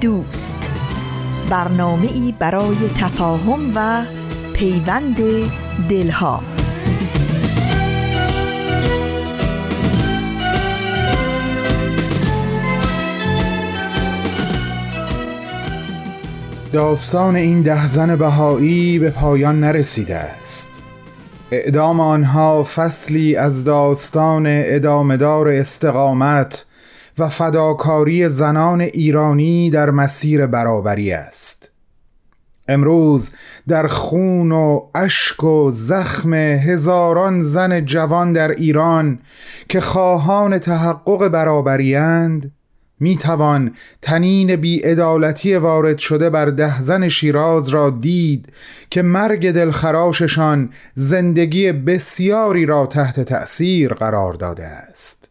دوست. برنامه ای برای تفاهم و پیوند دلها. داستان این ده زن بهایی به پایان نرسیده است. اعدام آنها فصلی از داستان ادامدار استقامت و فداکاری زنان ایرانی در مسیر برابری است. امروز در خون و اشک و زخم هزاران زن جوان در ایران که خواهان تحقق برابریند می توان تنین بیعدالتی وارد شده بر ده زن شیراز را دید که مرگ دلخراششان زندگی بسیاری را تحت تأثیر قرار داده است.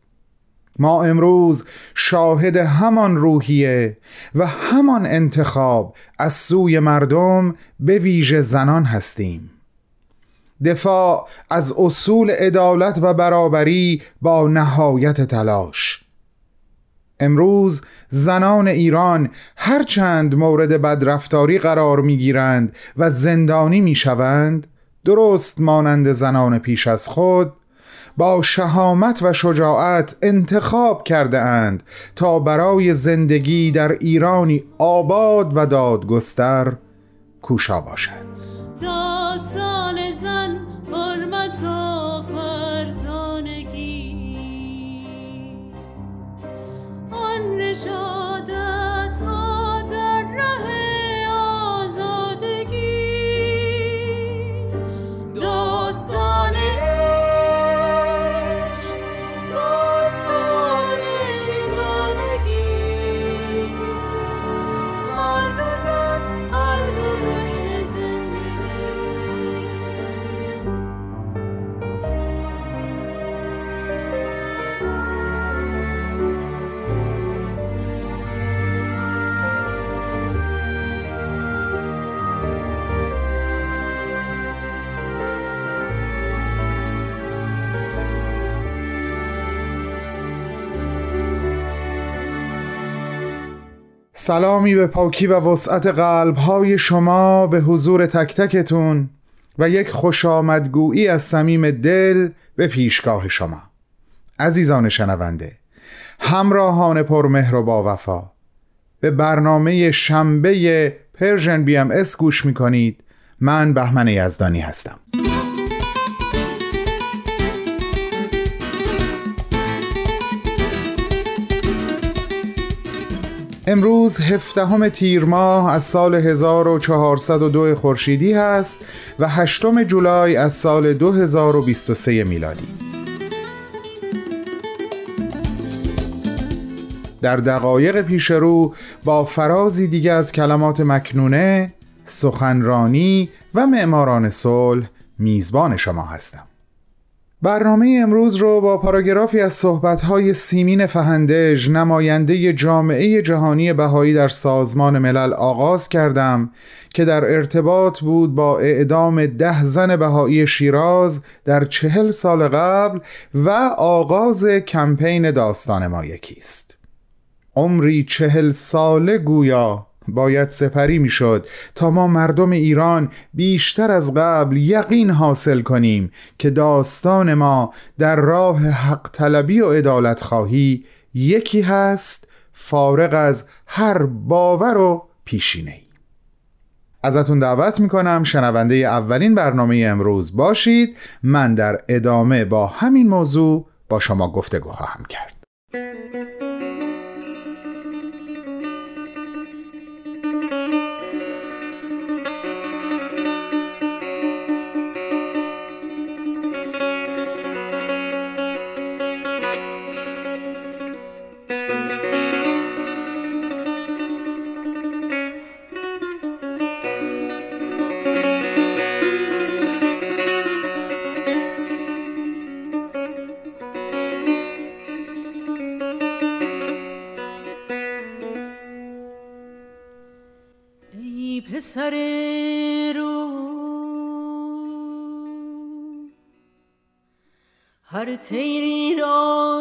ما امروز شاهد همان روحیه و همان انتخاب از سوی مردم به ویژه زنان هستیم. دفاع از اصول عدالت و برابری با نهایت تلاش. امروز زنان ایران هرچند مورد بدرفتاری قرار می‌گیرند و زندانی می‌شوند درست مانند زنان پیش از خود با شهامت و شجاعت انتخاب کرده اند تا برای زندگی در ایرانی آباد و دادگستر کوشا باشند. سلامی به پاکی و وسعت قلب های شما به حضور تک تکتون و یک خوش آمدگویی از صمیم دل به پیشگاه شما. عزیزان شنونده همراهان پرمهر و با وفا به برنامه شنبه Persian BMS گوش می کنید من بهمن یزدانی هستم. امروز هفدهم تیر ماه از سال 1402 خورشیدی هست و هشتم جولای از سال 2023 میلادی. در دقایق پیش رو با فرازی دیگه از کلمات مکنونه سخنرانی و معماران صلح میزبان شما هستم. برنامه امروز رو با پاراگرافی از صحبت‌های سیمین فهندج نماینده جامعه جهانی بهایی در سازمان ملل آغاز کردم که در ارتباط بود با اعدام ده زن بهایی شیراز در چهل سال قبل و آغاز کمپین داستان ما یکیست. عمری چهل ساله گویا باید سپری می‌شد تا ما مردم ایران بیشتر از قبل یقین حاصل کنیم که داستان ما در راه حق طلبی و عدالت خواهی یکی هست فارغ از هر باور و پیشینه ای ازتون دعوت می‌کنم شنونده اولین برنامه امروز باشید. من در ادامه با همین موضوع با شما گفتگو خواهم کرد. هر تیری را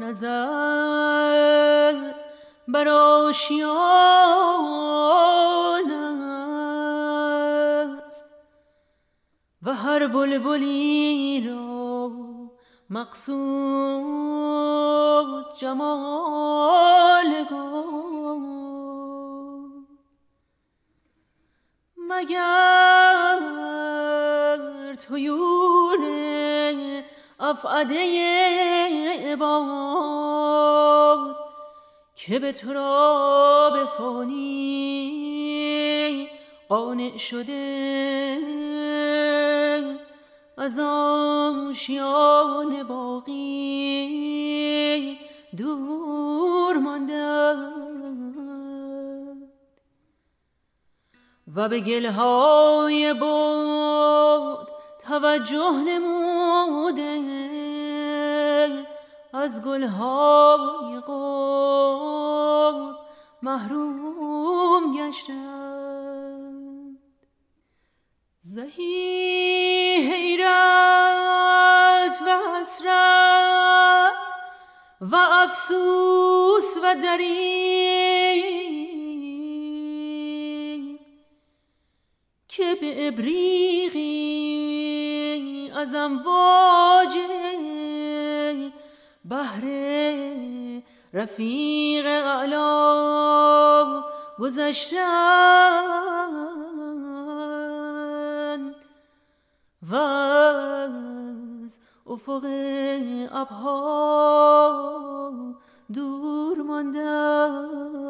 نظر بر آشیان است. و هر بلبلی را مقصود جمال مگر تویور افعده باد که به تو را به فانی قانع شده از آشیان باقی. دور مانده و به گلهای بود توجه نموده از گلهای قرب محروم گشتند. زهی حیرت و حسرت و افسوس و دری که به ابریقی از امواج بحر رفیق اعلا گذشتن. و از افق ابها دور ماندن.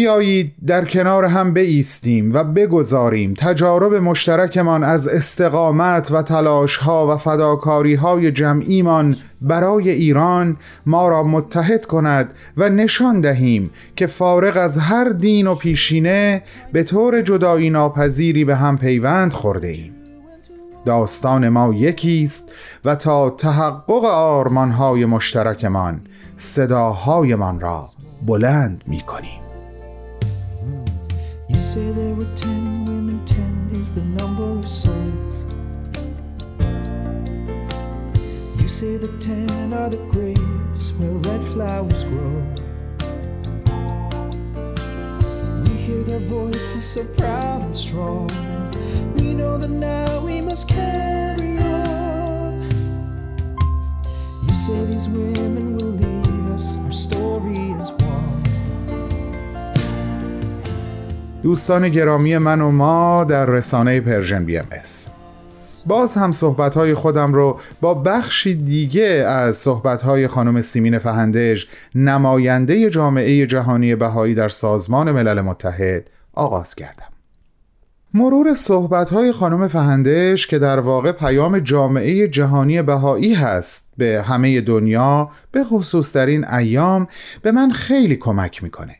بیایید در کنار هم بایستیم و بگذاریم تجارب مشترکمان از استقامت و تلاش ها و فداکاری های جمعیمان برای ایران ما را متحد کند و نشان دهیم که فارغ از هر دین و پیشینه به طور جدایی ناپذیری به هم پیوند خورده ایم داستان ما یکیست و تا تحقق آرمانهای مشترکمان صداهایمان را بلند می کنیم say there were ten women, ten is the number of souls. You say the ten are the graves where red flowers grow. We hear their voices so proud and strong. We know that now we must carry on. You say these women will lead us, our story is one. دوستان گرامی من و ما در رسانه Persian BMS. باز هم صحبتهای خودم رو با بخشی دیگه از صحبتهای خانم سیمین فهندژ نماینده جامعه جهانی بهایی در سازمان ملل متحد آغاز کردم مرور صحبتهای خانم فهندژ که در واقع پیام جامعه جهانی بهایی هست به همه دنیا به خصوص در این ایام به من خیلی کمک می‌کنه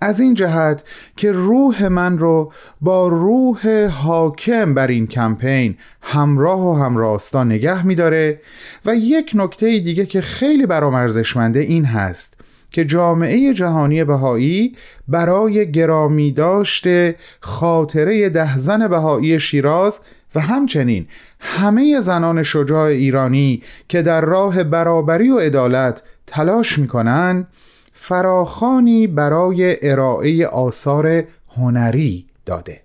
از این جهت که روح من رو با روح حاکم بر این کمپین همراه و همراستا نگه میداره و یک نکته دیگه که خیلی برام ارزشمنده این هست که جامعه جهانی بهایی برای گرامی داشته خاطره ده زن بهایی شیراز و همچنین همه زنان شجاع ایرانی که در راه برابری و عدالت تلاش می‌کنن فراخانی برای ارائه آثار هنری داده.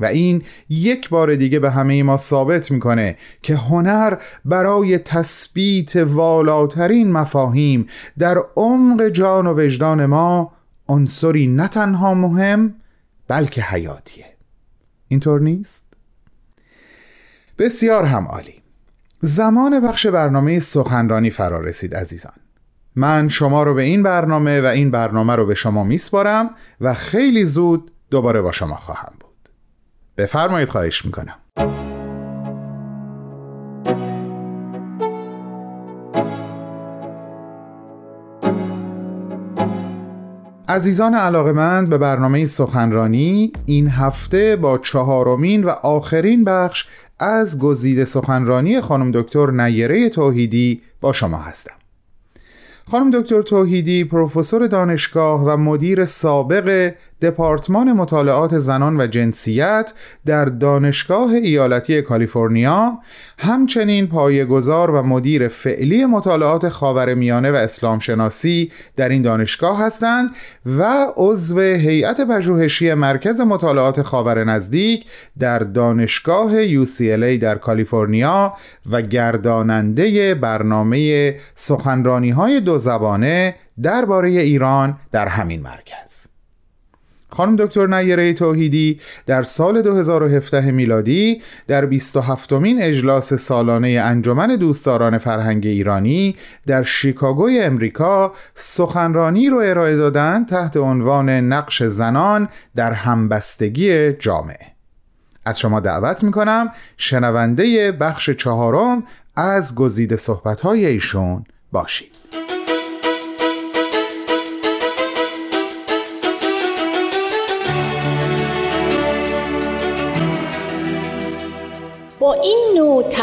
و این یک بار دیگه به همه ما ثابت می‌کنه که هنر برای تثبیت والاترین مفاهیم در عمق جان و وجدان ما عنصری نه تنها مهم بلکه حیاتیه. اینطور نیست؟ بسیار هم عالی. زمان بخش برنامه سخنرانی فرا رسید عزیزان. من شما رو به این برنامه و این برنامه رو به شما میسپارم و خیلی زود دوباره با شما خواهم بود. بفرمایید خواهش می‌کنم. عزیزان علاقمند به برنامه سخنرانی این هفته با چهارمین و آخرین بخش از گزیده سخنرانی خانم دکتر نیره توحیدی با شما هستم. خانم دکتر توحیدی پروفسور دانشگاه و مدیر سابق دپارتمان مطالعات زنان و جنسیت در دانشگاه ایالتی کالیفرنیا همچنین پایه‌گذار و مدیر فعلی مطالعات خاورمیانه و اسلام شناسی در این دانشگاه هستند و عضو هیئت پژوهشی مرکز مطالعات خاور نزدیک در دانشگاه UCLA در کالیفرنیا و گرداننده برنامه سخنرانی های دو زبانه درباره ایران در همین مرکز. خانم دکتر نیره توحیدی در سال 2017 میلادی در 27 مین اجلاس سالانه انجمن دوستداران فرهنگ ایرانی در شیکاگوی امریکا سخنرانی رو ارائه دادند تحت عنوان نقش زنان در همبستگی جامعه. از شما دعوت می‌کنم شنونده بخش چهارم از گزیده صحبتهای ایشون باشید.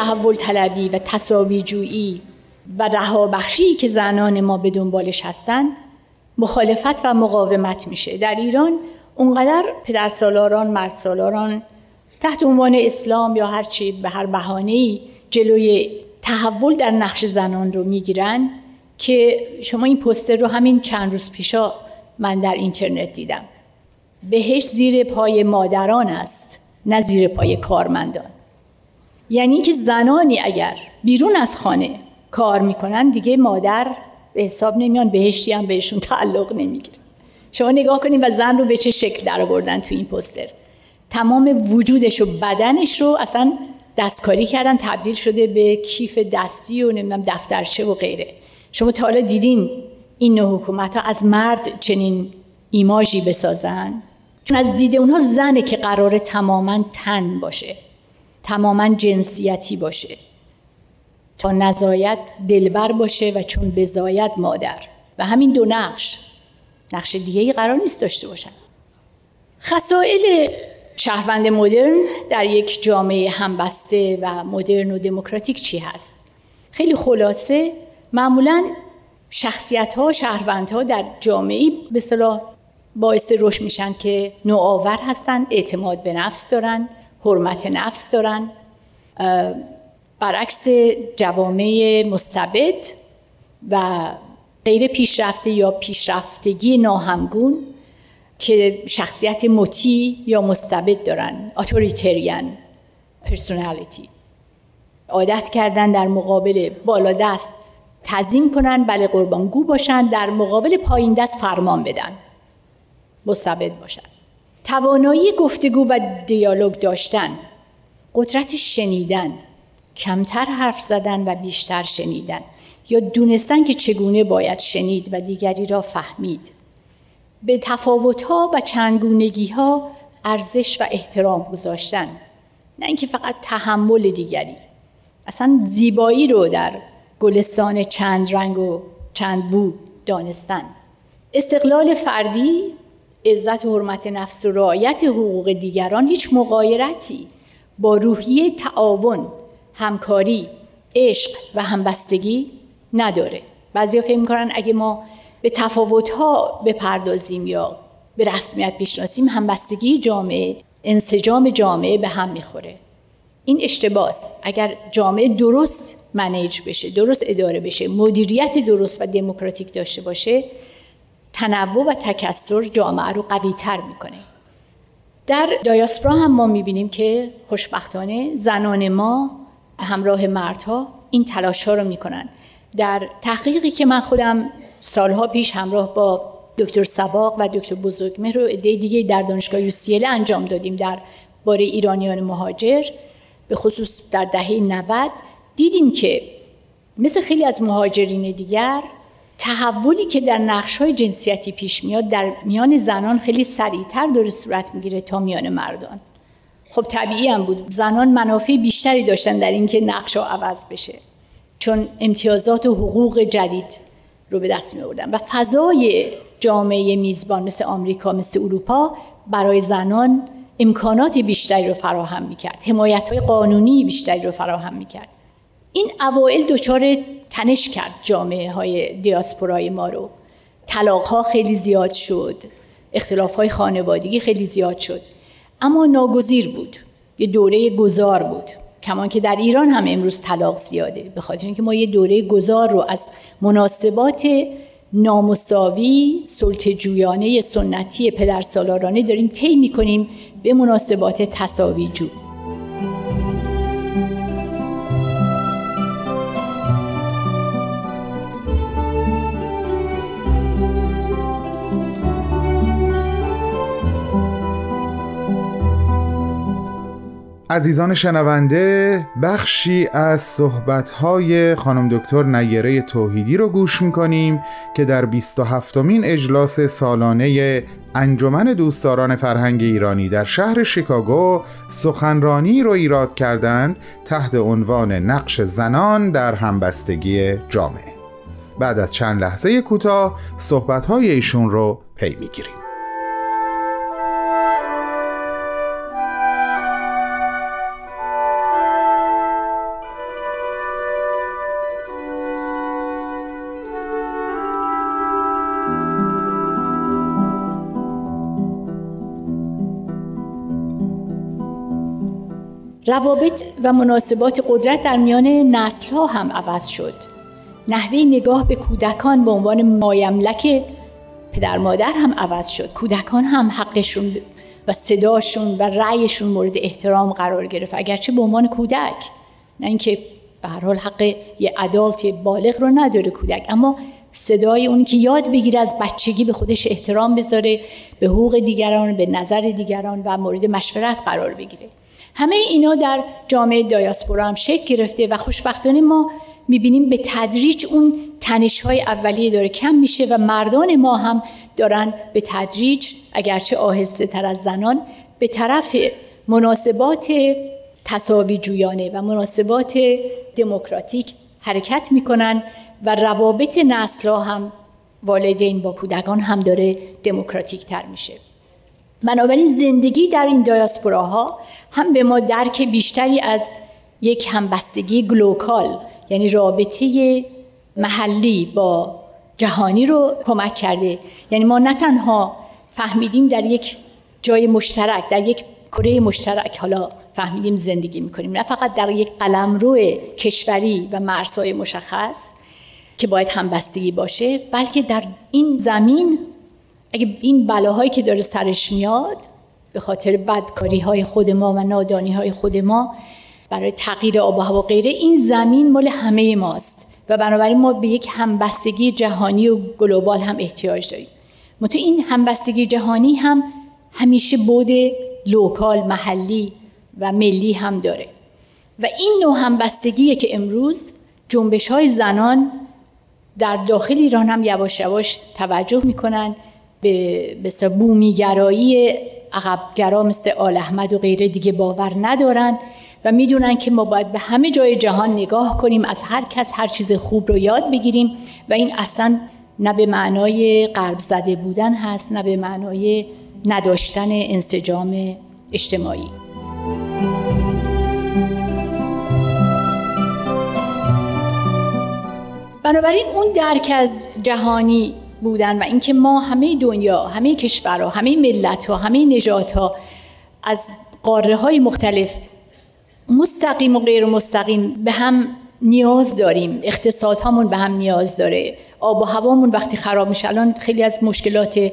تحول طلبی و تصاوی جویی و رهابخشی که زنان ما به دنبالش هستن مخالفت و مقاومت میشه. در ایران اونقدر پدرسالاران مرسالاران تحت عنوان اسلام یا هرچی به هر بهانه‌ای جلوی تحول در نقش زنان رو می‌گیرن که شما این پوستر رو همین چند روز پیشا من در اینترنت دیدم. بهش زیر پای مادران است نه زیر پای کارمندان. یعنی که زنانی اگر بیرون از خانه کار می‌کنن دیگه مادر به حساب نمیان بهشتی هم بهشون تعلق نمی‌گیره. شما نگاه کنید و زن رو به چه شکل در آوردن تو این پوستر. تمام وجودش و بدنش رو اصلا دستکاری کردن تبدیل شده به کیف دستی و نمی‌دونم دفترچه و غیره. شما تا حالا دیدین این نوع حکومت ها از مرد چنین ایماژی بسازن؟ چون از دید اونها زنه که قرار تماما تن باشه. تماما جنسیتی باشه. تا نزایت دلبر باشه و چون بزاید مادر. و همین دو نقش. نقش دیگه ای قرار نیست داشته باشن. خسائل شهروند مدرن در یک جامعه همبسته و مدرن و دموکراتیک چی هست؟ خیلی خلاصه معمولا شخصیت ها شهروند ها در جامعه به اصطلاح باعث رشد میشن که نوآور هستن اعتماد به نفس دارن. حرمت نفس دارن. برعکس جوامع مستبد و غیر پیشرفته یا پیشرفتگی ناهمگون که شخصیت مطیع یا مستبد دارن. اتوریتریان پرسونالیتی عادت کردن در مقابل بالا دست تزیم کنن بله قربانگو باشن در مقابل پایین دست فرمان بدن. مستبد باشن. توانایی گفتگو و دیالوگ داشتن قدرت شنیدن کمتر حرف زدن و بیشتر شنیدن یا دونستن که چگونه باید شنید و دیگری را فهمید. به تفاوتها و چندگونگی ها ارزش و احترام گذاشتن. نه اینکه فقط تحمل دیگری. اصلا زیبایی رو در گلستان چند رنگ و چند بو دانستن. استقلال فردی عزت و حرمت نفس و رعایت حقوق دیگران هیچ مقایرتی با روحیه تعاون همکاری عشق و همبستگی نداره. بعضی فکر می‌کنن اگه ما به تفاوتها بپردازیم یا به رسمیت بشناسیم همبستگی جامعه انسجام جامعه به هم می‌خوره. این اشتباس. اگر جامعه درست منیج بشه درست اداره بشه مدیریت درست و دموکراتیک داشته باشه تنوع و تکسر جامعه رو قوی تر می‌کنه. در دایاسپرا هم ما می‌بینیم که خوشبختانه زنان ما همراه مردها این تلاش ها رو می‌کنن. در تحقیقی که من خودم سالها پیش همراه با دکتر سباق و دکتر بزرگمهر رو عده دیگه در دانشگاه یوسیل انجام دادیم در باره ایرانیان مهاجر. به خصوص در دهه 90 دیدیم که مثل خیلی از مهاجرین دیگر تحولی که در نقش های جنسیتی پیش میاد در میان زنان خیلی سریعتر داره صورت می‌گیره تا میان مردان. خب طبیعی هم بود. زنان منافع بیشتری داشتن در اینکه نقش ها عوض بشه. چون امتیازات و حقوق جدید رو به دست می آوردن و فضای جامعه میزبان مثل آمریکا مثل اروپا برای زنان امکانات بیشتری رو فراهم می‌کرد. حمایت های قانونی بیشتری رو فراهم می‌کرد. این اوائل دچار تنش کرد جامعه های دیاسپورای ما رو. طلاق ها خیلی زیاد شد. اختلاف های خانوادگی خیلی زیاد شد. اما ناگزیر بود. یه دوره گذار بود. کمان که در ایران هم امروز طلاق زیاده. به خاطر اینکه ما یه دوره گذار رو از مناسبات نامساوی سلطه جویانه سنتی پدر سالارانه داریم طی می‌کنیم به مناسبات تساوی عزیزان شنونده بخشی از صحبتهای خانم دکتر نیره توحیدی رو گوش می‌کنیم که در 27 مین اجلاس سالانه انجمن دوستداران فرهنگ ایرانی در شهر شیکاگو سخنرانی رو ایراد کردند تحت عنوان نقش زنان در همبستگی جامعه. بعد از چند لحظه کوتاه صحبتهای ایشون رو پی می‌گیریم. روابط و مناسبات قدرت در میان نسل ها هم عوض شد. نحوه نگاه به کودکان به عنوان مایملک پدر مادر هم عوض شد. کودکان هم حقشون و صداشون و رأیشون مورد احترام قرار گرفت. اگرچه به عنوان کودک نه اینکه به هر حال حق یه ادالت یه بالغ رو نداره کودک اما صدای اون که یاد بگیره از بچگی به خودش احترام بذاره به حقوق دیگران به نظر دیگران و مورد مشورت قرار بگیره. همه اینا در جامعه دایاسپورا هم شکل گرفته و خوشبختانه ما می‌بینیم به تدریج اون تنش های اولیه داره کم میشه و مردان ما هم دارن به تدریج اگرچه آهسته تر از زنان به طرف مناسبات تصاوی جویانه و مناسبات دموکراتیک حرکت می‌کنن و روابط نسل هم والدین با کودکان هم داره دموکراتیک تر میشه. بنابراین زندگی در این دیاسپوراها هم به ما درک بیشتری از یک همبستگی گلوکال یعنی رابطه محلی با جهانی رو کمک کرده. یعنی ما نه تنها فهمیدیم در یک جای مشترک در یک کره مشترک حالا فهمیدیم زندگی می‌کنیم نه فقط در یک قلمرو کشوری و مرزهای مشخص که باید همبستگی باشه بلکه در این زمین اگه این بلاهایی که داره سرش میاد به خاطر بدکاری های خود ما و نادانی های خود ما برای تغییر آب و هوا غیره این زمین مال همه ماست. و بنابراین ما به یک همبستگی جهانی و گلوبال هم احتیاج داریم. تو این همبستگی جهانی هم همیشه بود لوکال محلی و ملی هم داره. و این نوع همبستگیه که امروز جنبش های زنان در داخل ایران هم یواش یواش توجه می‌کنن. به مثل بومیگرایی عقبگرا مثل آل احمد و غیره دیگه باور ندارن و می‌دونن که ما باید به همه جای جهان نگاه کنیم از هر کس هر چیز خوب رو یاد بگیریم و این اصلا نه به معنای قرب زده بودن هست نه به معنای نداشتن انسجام اجتماعی. بنابراین اون درک از جهانی بودن و اینکه ما همه دنیا همه کشورها همه ملت ها همه نجات ها از قاره های مختلف مستقیم و غیر مستقیم به هم نیاز داریم. اقتصاد همون به هم نیاز داره. آب و هوامون وقتی خراب میشه الان خیلی از مشکلات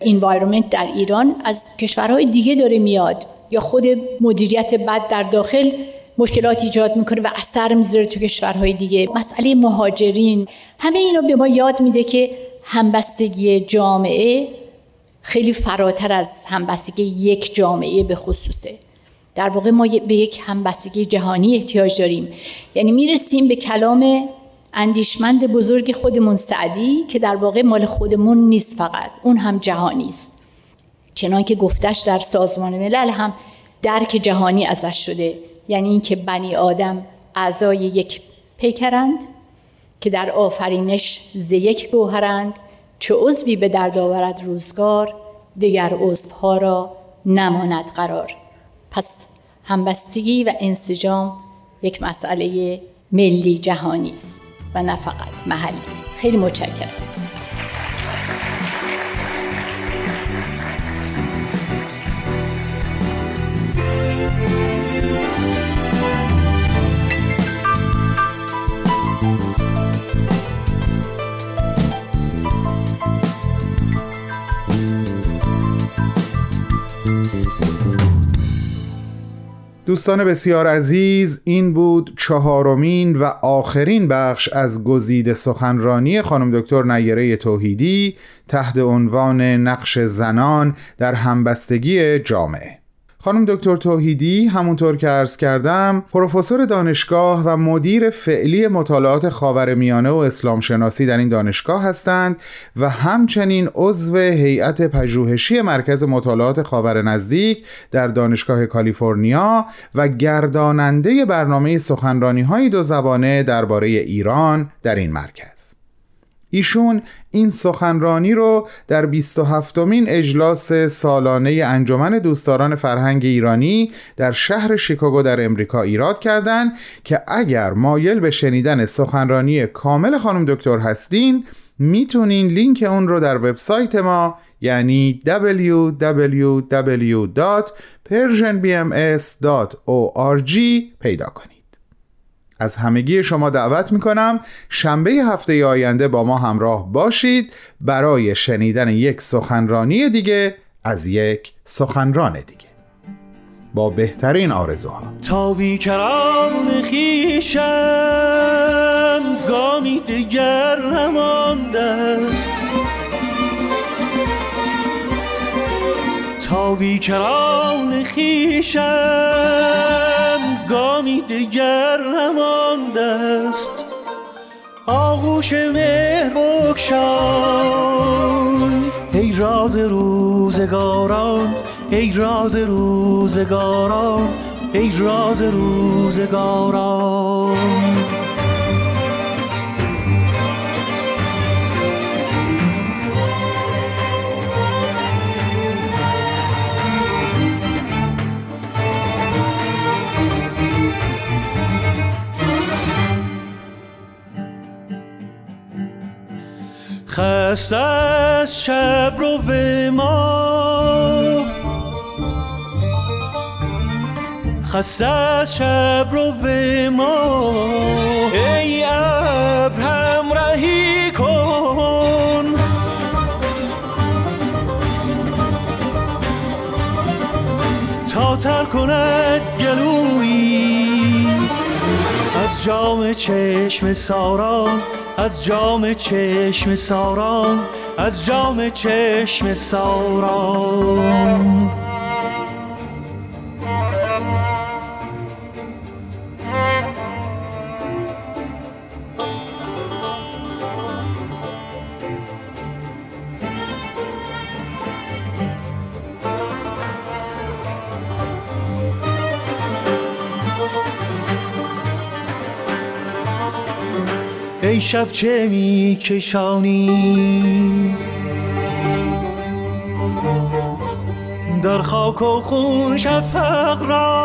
انوایرومنت در ایران از کشورهای دیگه داره میاد. یا خود مدیریت بد در داخل مشکلات ایجاد می‌کنه و اثر می‌ذاره تو کشورهای دیگه. مسئله مهاجرین همه اینا به ما یاد میده که همبستگی جامعه خیلی فراتر از همبستگی یک جامعه به خصوصه. در واقع ما به یک همبستگی جهانی احتیاج داریم. یعنی می‌رسیم به کلام اندیشمند بزرگ خودمون سعدی که در واقع مال خودمون نیست فقط اون هم جهانی است. چنان که گفتش در سازمان ملل هم درک جهانی ازش شده. یعنی اینکه بنی آدم اعضای یک پیکرند که در آفرینش ز یک گوهرند چه عضوی به درد آورد روزگار دیگر عضوها را نماند قرار. پس همبستگی و انسجام یک مسئله ملی جهانی است و نه فقط محلی. خیلی متشکرم. دوستان بسیار عزیز این بود چهارمین و آخرین بخش از گزیده سخنرانی خانم دکتر نیره توحیدی تحت عنوان نقش زنان در همبستگی جامعه. خانم دکتر توحیدی همونطور که عرض کردم پروفسور دانشگاه و مدیر فعلی مطالعات خاورمیانه و اسلام شناسی در این دانشگاه هستند و همچنین عضو هیئت پژوهشی مرکز مطالعات خاور نزدیک در دانشگاه کالیفرنیا و گرداننده برنامه سخنرانی های دو زبانه درباره ایران در این مرکز. ایشون این سخنرانی رو در 27 مین اجلاس سالانه انجمن دوستداران فرهنگ ایرانی در شهر شیکاگو در امریکا ایراد کردند که اگر مایل به شنیدن سخنرانی کامل خانم دکتر هستین می‌تونین لینک اون رو در وبسایت ما یعنی www.persianbms.org پیدا کنید از همگی شما دعوت می‌کنم. شنبه هفته آینده با ما همراه باشید. برای شنیدن یک سخنرانی دیگه از یک سخنران دیگه. با بهترین آرزوها. تا بیکران خیشم گامی دیگر نمانده است. تا بیکران خیشم گامی دیگر نمانده است. آغوش مهر بکشای. ای راز روزگاران ای راز روزگاران ای راز روزگاران. خسته از شب رو به ما. خسته از شب رو ما. ای ابر رهی کن. تا تر کند گلویی. از جام چشم ساران از جام چشم ساران از جام چشم ساران شب چه می کشانی در خاک و خون شفق را.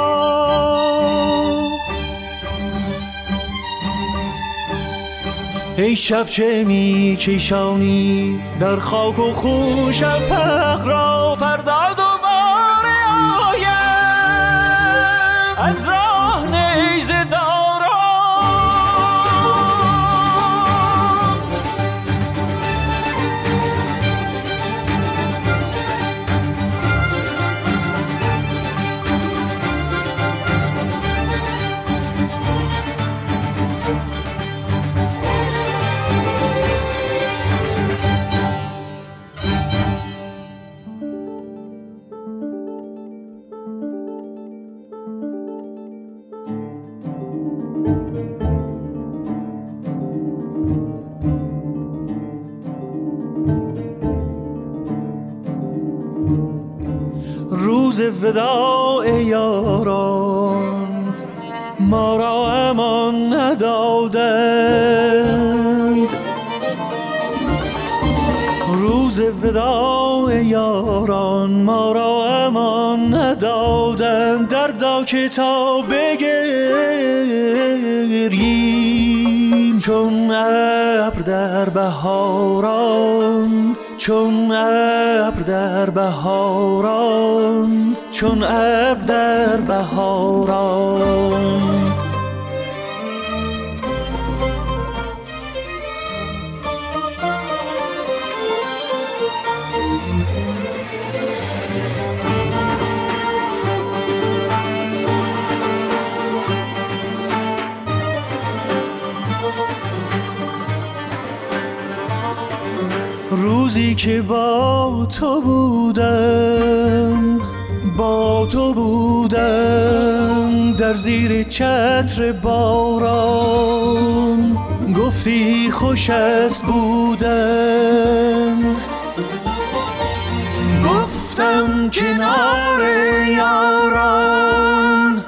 ای شب چه می کشانی در خاک و خون شفق را. فردا دوباره آیم. از راه نیزه وداع یاران ما را امان ندادند روز وداع یاران ما را امان ندادند در که تا بگریم چون ابر در بهاران چون ابر در بهاران. چون ابر در بهاران روزی که با تو بودم با تو بودم در زیر چتر باران. گفتی خوش است بودم گفتم کنار یاران.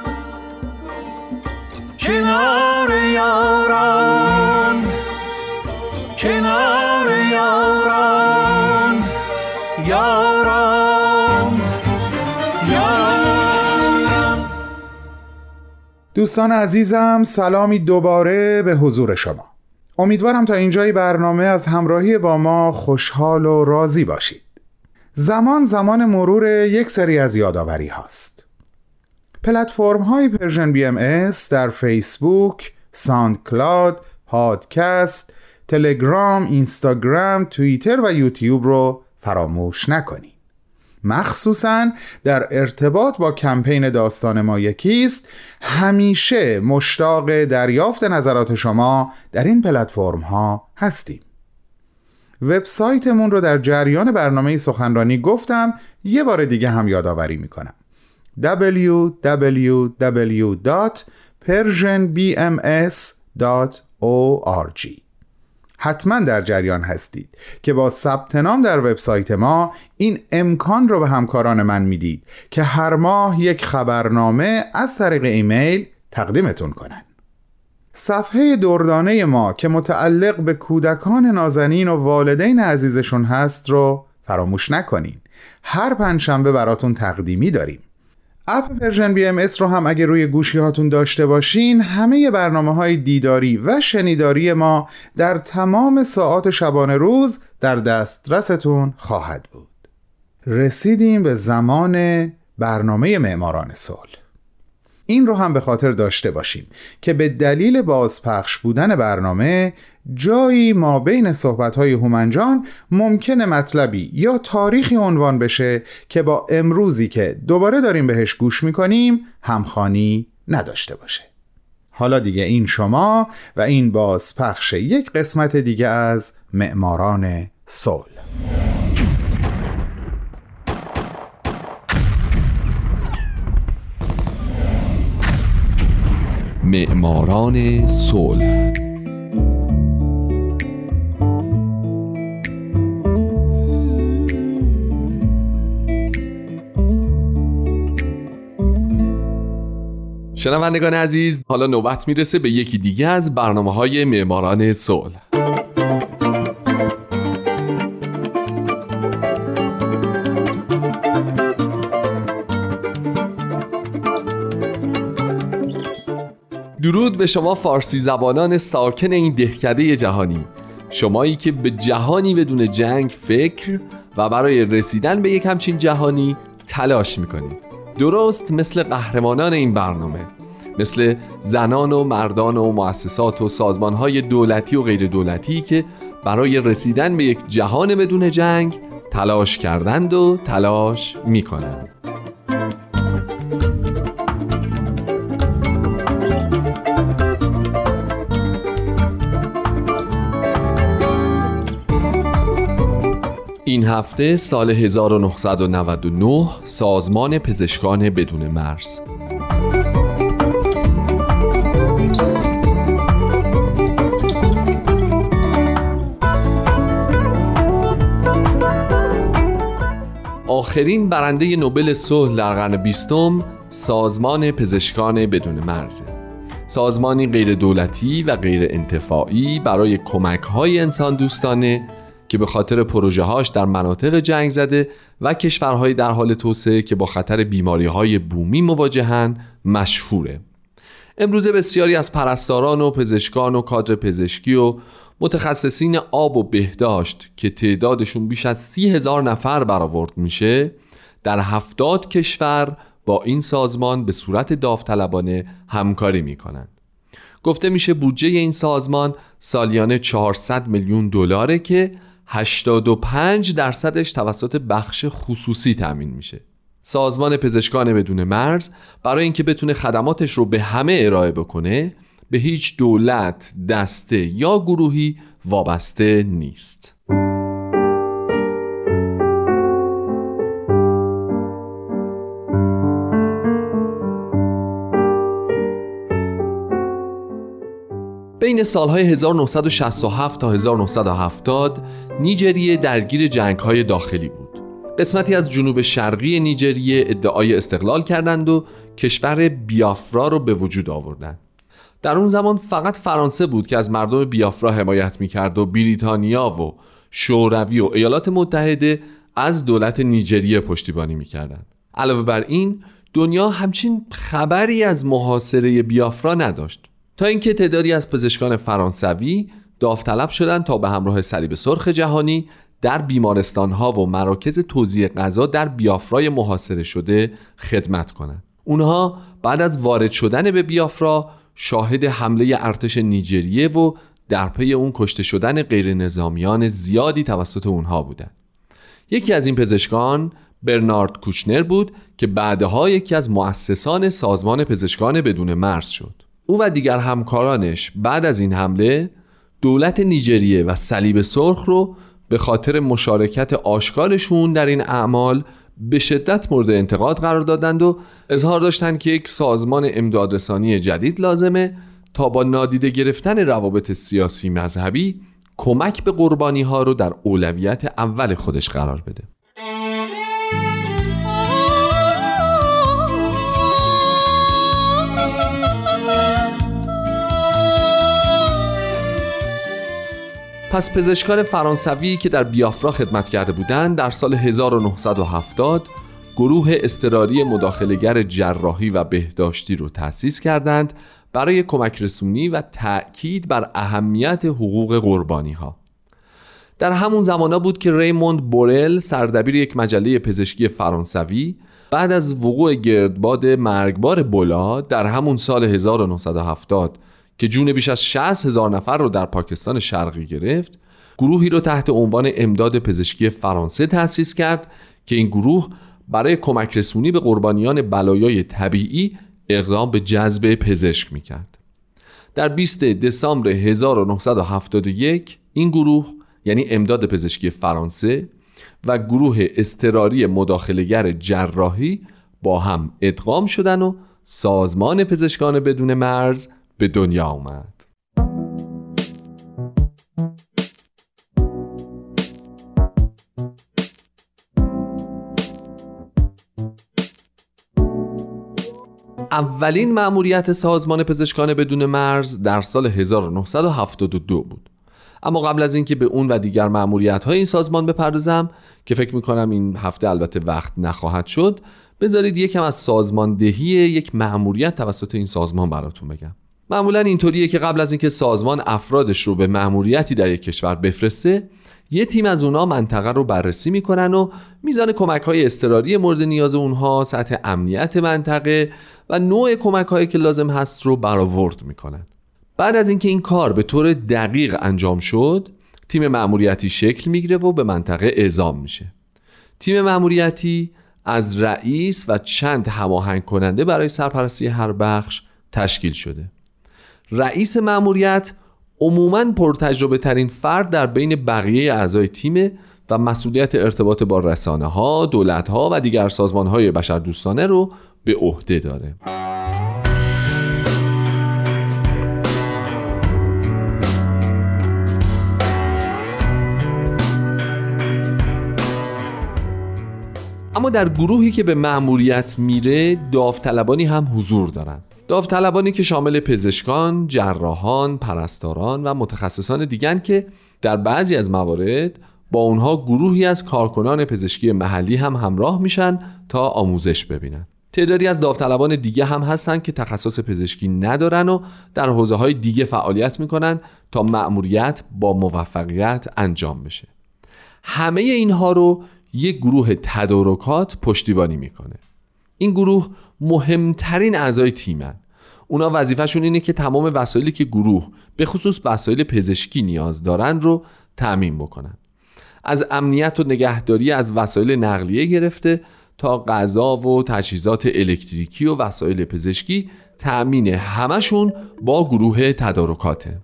کنار یاران. دوستان عزیزم سلامی دوباره به حضور شما. امیدوارم تا اینجای برنامه از همراهی با ما خوشحال و راضی باشید. زمان زمان مرور یک سری از یادآوری هاست. پلتفرم های Persian BMS در فیسبوک، SoundCloud، پادکست، تلگرام، اینستاگرام، توییتر و یوتیوب رو فراموش نکنید. مخصوصا در ارتباط با کمپین داستان ما یکیست همیشه مشتاق دریافت نظرات شما در این پلتفرم ها هستیم. وبسایتمون رو در جریان برنامه سخنرانی گفتم یه بار دیگه هم یادآوری می‌کنم. www.persianbms.org حتما در جریان هستید که با ثبت نام در وبسایت ما این امکان رو به همکاران من می‌دید که هر ماه یک خبرنامه از طریق ایمیل تقدیمتون کنن. صفحه دردانه ما که متعلق به کودکان نازنین و والدین عزیزشون هست رو فراموش نکنین. هر پنجشنبه براتون تقدیمی داریم. app Persian BMS رو هم اگه روی گوشی هاتون داشته باشین همه برنامه های دیداری و شنیداری ما در تمام ساعات شبانه روز در دسترستون خواهد بود. رسیدیم به زمان برنامه معماران صلح. این رو هم به خاطر داشته باشیم که به دلیل بازپخش بودن برنامه جایی ما بین صحبت‌های هومنجان ممکنه مطلبی یا تاریخی عنوان بشه که با امروزی که دوباره داریم بهش گوش می‌کنیم همخانی نداشته باشه. حالا دیگه این شما و این بازپخش یک قسمت دیگه از معماران صلح. معماران صلح شنوندگان عزیز حالا نوبت می‌رسه به یکی دیگه از برنامه های معماران صلح. درود به شما فارسی زبانان ساکن این دهکده جهانی. شمایی که به جهانی بدون جنگ فکر و برای رسیدن به یک همچین جهانی تلاش می‌کنید. درست مثل قهرمانان این برنامه مثل زنان و مردان و مؤسسات و سازمانهای دولتی و غیر دولتی که برای رسیدن به یک جهان بدون جنگ تلاش کردند و تلاش می‌کنند. هفته سال 1999 سازمان پزشکان بدون مرز. آخرین برنده نوبل صلح در قرن بیستم سازمان پزشکان بدون مرزه سازمانی غیر دولتی و غیر انتفاعی برای کمک های انسان دوستانه که به خاطر پروژه هاش در مناطق جنگ زده و کشورهای در حال توسعه که با خطر بیماری های بومی مواجهن مشهوره. امروزه بسیاری از پرستاران و پزشکان و کادر پزشکی و متخصصین آب و بهداشت که تعدادشون بیش از سی هزار نفر برآورد میشه در هفتاد کشور با این سازمان به صورت داوطلبانه همکاری می‌کنن. گفته میشه بودجه این سازمان سالیانه 400 میلیون دلاره که 85 درصدش توسط بخش خصوصی تأمین میشه سازمان پزشکان بدون مرز برای اینکه بتونه خدماتش رو به همه ارائه بکنه به هیچ دولت، دسته یا گروهی وابسته نیست. بین سالهای 1967 تا 1970 نیجریه درگیر جنگهای داخلی بود. قسمتی از جنوب شرقی نیجریه ادعای استقلال کردند و کشور بیافرا رو به وجود آوردند. در اون زمان فقط فرانسه بود که از مردم بیافرا حمایت می‌کرد و بریتانیا و شوروی و ایالات متحده از دولت نیجریه پشتیبانی می‌کردند. علاوه بر این دنیا همچین خبری از محاصره بیافرا نداشت تا اینکه تعدادی از پزشکان فرانسوی داوطلب شدند تا به همراه صلیب سرخ جهانی در بیمارستان ها و مراکز توزیع غذا در بیافرای محاصره شده خدمت کنند. اونها بعد از وارد شدن به بیافرا شاهد حمله ارتش نیجریه و در پی اون کشته شدن غیر نظامیان زیادی توسط اونها بودند. یکی از این پزشکان برنارد کوشنر بود که بعدها یکی از مؤسسان سازمان پزشکان بدون مرز شد. او و دیگر همکارانش بعد از این حمله دولت نیجریه و صلیب سرخ رو به خاطر مشارکت آشکارشون در این اعمال به شدت مورد انتقاد قرار دادند و اظهار داشتند که یک سازمان امدادرسانی جدید لازمه تا با نادیده گرفتن روابط سیاسی مذهبی کمک به قربانی ها رو در اولویت اول خودش قرار بده. پس پزشکان فرانسوی که در بیافرا خدمت کرده بودند در سال 1970 گروه استراری مداخلگر جراحی و بهداشتی رو تأسیس کردند برای کمک رسونی و تأکید بر اهمیت حقوق قربانی ها. در همون زمانا بود که ریموند بورل سردبیر یک مجله پزشکی فرانسوی بعد از وقوع گردباد مرگبار بولا در همون سال 1970 که جون بیش از 60 هزار نفر رو در پاکستان شرقی گرفت گروهی رو تحت عنوان امداد پزشکی فرانسه تأسیس کرد که این گروه برای کمک رسونی به قربانیان بلایای طبیعی اقدام به جذب پزشک می‌کرد. در 20 دسامبر 1971 این گروه یعنی امداد پزشکی فرانسه و گروه استراری مداخلگر جراحی با هم ادغام شدن و سازمان پزشکان بدون مرز به دنیا آمد. اولین مأموریت سازمان پزشکان بدون مرز در سال 1972 بود. اما قبل از اینکه به اون و دیگر مأموریت های این سازمان بپردازم که فکر می‌کنم این هفته البته وقت نخواهد شد بذارید یکم از سازماندهی یک مأموریت توسط این سازمان براتون بگم. معمولا اینطوریه که قبل از اینکه سازمان افرادش رو به مأموریتی در یک کشور بفرسته یه تیم از اونها منطقه رو بررسی می‌کنن و میزان کمک های استراری مورد نیاز اونها سطح امنیت منطقه و نوع کمک هایی که لازم هست رو برآورد می‌کنن. بعد از اینکه این کار به طور دقیق انجام شد تیم مأموریتی شکل می‌گیره و به منطقه اعزام میشه. تیم مأموریتی از رئیس و چند هماهنگ کننده برای سرپرستی هر بخش تشکیل شده. رئیس مأموریت عموما پرتجربه ترین فرد در بین بقیه اعضای تیم و مسئولیت ارتباط با رسانه ها، دولت ها و دیگر سازمان های بشر دوستانه رو به عهده داره. اما در گروهی که به مأموریت میره داوطلبانی هم حضور دارند داوطلبانی که شامل پزشکان، جراحان، پرستاران و متخصصان دیگن که در بعضی از موارد با اونها گروهی از کارکنان پزشکی محلی هم همراه میشن تا آموزش ببینن. تعدادی از داوطلبان دیگه هم هستن که تخصص پزشکی ندارن و در حوزه های دیگه فعالیت می‌کنن تا مأموریت با موفقیت انجام بشه. همه اینها رو یک گروه تدارکات پشتیبانی می‌کنه. این گروه مهمترین اعضای تیمن. اونا وظیفهشون اینه که تمام وسایلی که گروه به خصوص وسایل پزشکی نیاز دارن رو تأمین بکنن. از امنیت و نگهداری از وسایل نقلیه گرفته تا غذا و تجهیزات الکتریکی و وسایل پزشکی تأمین همشون با گروه تدارکاته.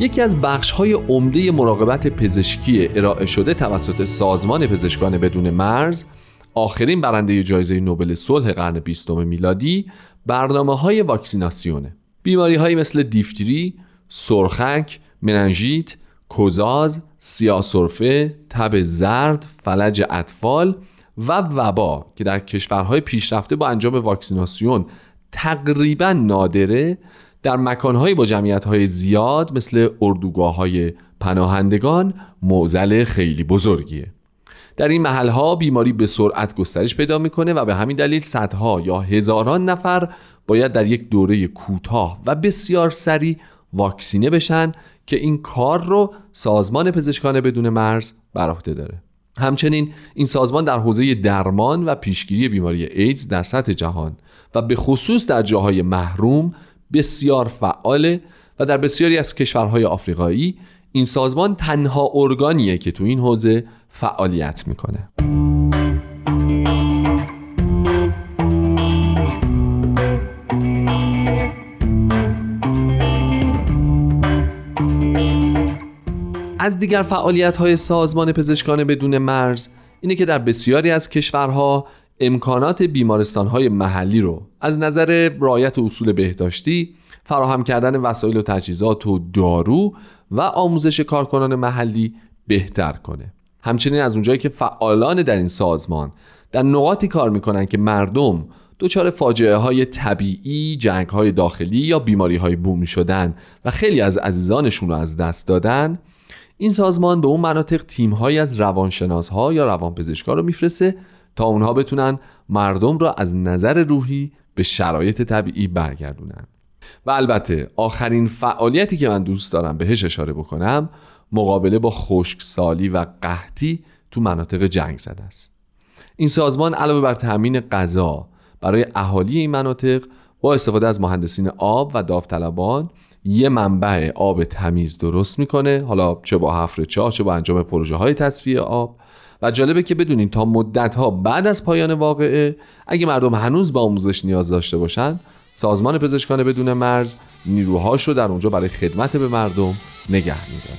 یکی از بخش های عمده مراقبت پزشکی ارائه شده توسط سازمان پزشکان بدون مرز آخرین برنده جایزه نوبل صلح قرن بیستم میلادی برنامه های واکسیناسیونه. بیماری های مثل دیفتری، سرخک، مننژیت، کوزاز، سیاسرفه، تب زرد، فلج اطفال و وبا که در کشورهای پیشرفته با انجام واکسیناسیون تقریبا نادره در مکانهایی با جمعیتهای زیاد مثل اردوگاه های پناهندگان موزل خیلی بزرگیه. در این محلها بیماری به سرعت گسترش پیدا می‌کنه و به همین دلیل صدها یا هزاران نفر باید در یک دوره کوتاه و بسیار سریع واکسینه بشن که این کار رو سازمان پزشکان بدون مرز بر عهده داره. همچنین این سازمان در حوزه درمان و پیشگیری بیماری ایدز در سطح جهان و به خصوص در جاهای محروم بسیار فعاله و در بسیاری از کشورهای آفریقایی این سازمان تنها ارگانیه که تو این حوزه فعالیت می‌کنه. از دیگر فعالیت های سازمان پزشکان بدون مرز اینه که در بسیاری از کشورها امکانات بیمارستان های محلی رو از نظر رعایت اصول بهداشتی فراهم کردن وسایل و تجهیزات و دارو و آموزش کارکنان محلی بهتر کنه. همچنین از اونجایی که فعالان در این سازمان در نقاطی کار می‌کنن که مردم دچار فاجعه های طبیعی، جنگ های داخلی یا بیماری های بومی شدن و خیلی از عزیزانشون رو از دست دادن این سازمان به اون مناطق تیم از روانشناس ها یا روانپزشکا رو میفرسته تا اونها بتونن مردم را از نظر روحی به شرایط طبیعی برگردونن. و البته آخرین فعالیتی که من دوست دارم بهش اشاره بکنم مقابله با خشکسالی و قحطی تو مناطق جنگ زده است. این سازمان علاوه بر تامین غذا برای اهالی این مناطق با استفاده از مهندسین آب و داوطلبان یه منبع آب تمیز درست می‌کنه. حالا چه با حفر چاه چه با انجام پروژه های تصفیه آب. و جالبه که بدونین تا مدت ها بعد از پایان واقعه اگه مردم هنوز با آموزش نیاز داشته باشن سازمان پزشکان بدون مرز نیروهاش رو در اونجا برای خدمت به مردم نگه میداره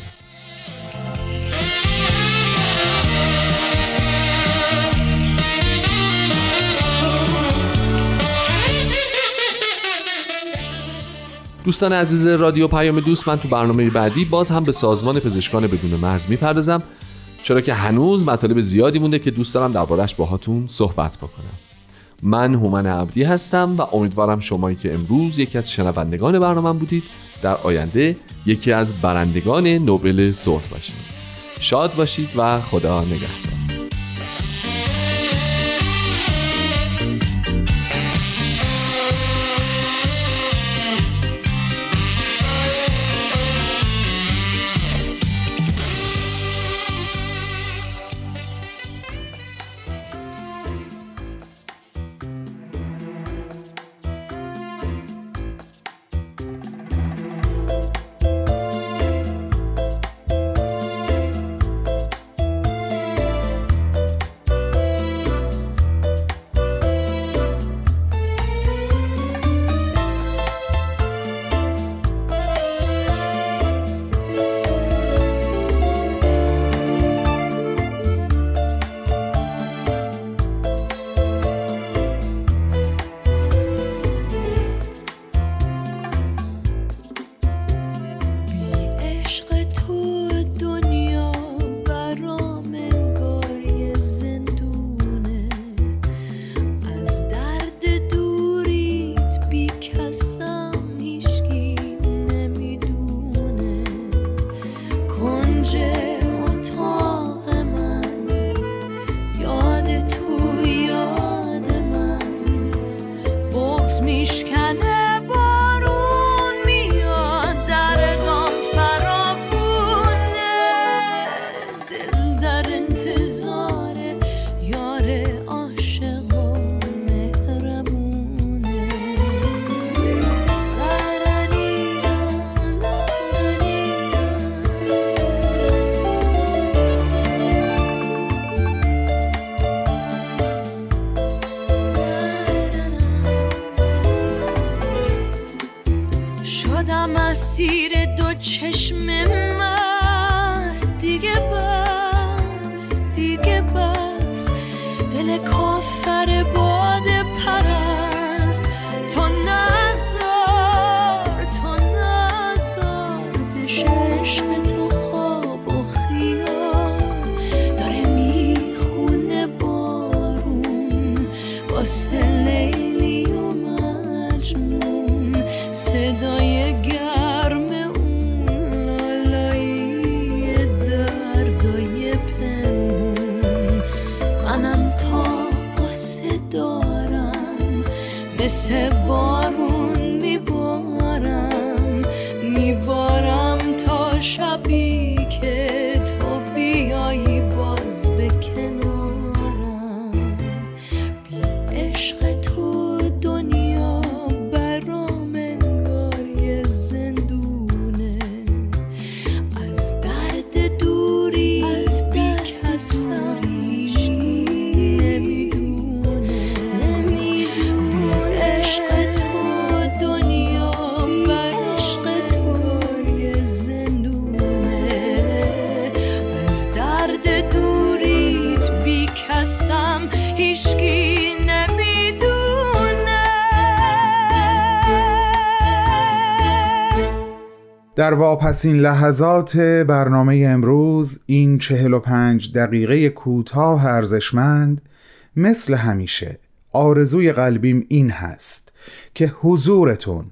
دوستان عزیز رادیو پیام دوست من تو برنامه بعدی باز هم به سازمان پزشکان بدون مرز می‌پردازم. چرا که هنوز مطالب زیادی مونده که دوست دارم دربارهش باهاتون صحبت بکنم. من هومن عبدی هستم و امیدوارم شمایی که امروز یکی از شنوندگان برنامه بودید در آینده یکی از برندگان نوبل صلح باشید. شاد باشید و خدا نگهدار. در واپسین لحظات برنامه امروز این 45 دقیقه کوتاه ارزشمند مثل همیشه آرزوی قلبیم این هست که حضورتون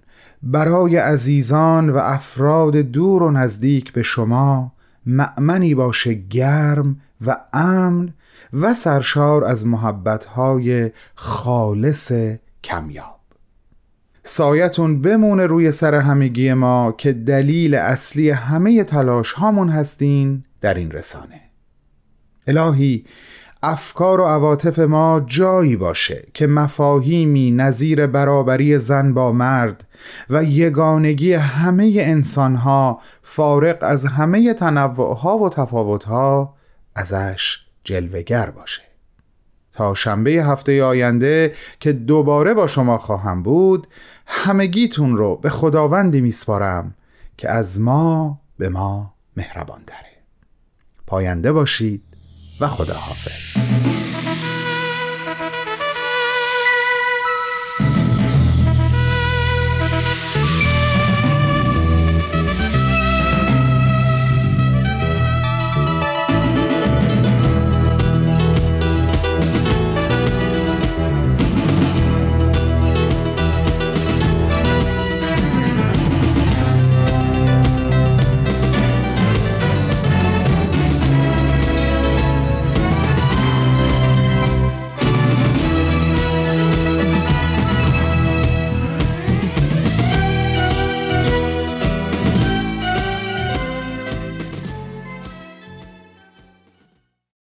برای عزیزان و افراد دور و نزدیک به شما مأمنی باشه گرم و امن و سرشار از محبتهای خالص کمیاب. سایتون بمونه روی سر همگی ما که دلیل اصلی همه تلاش هامون هستین در این رسانه. الهی افکار و عواطف ما جایی باشه که مفاهیمی نظیر برابری زن با مرد و یگانگی همه انسانها فارق از همه تنوعها و تفاوتها ازش جلوگر باشه. تا شنبه هفته آینده که دوباره با شما خواهم بود همگیتون رو به خداوندی میسپارم که از ما به ما مهربان تره. پاینده باشید و خداحافظ.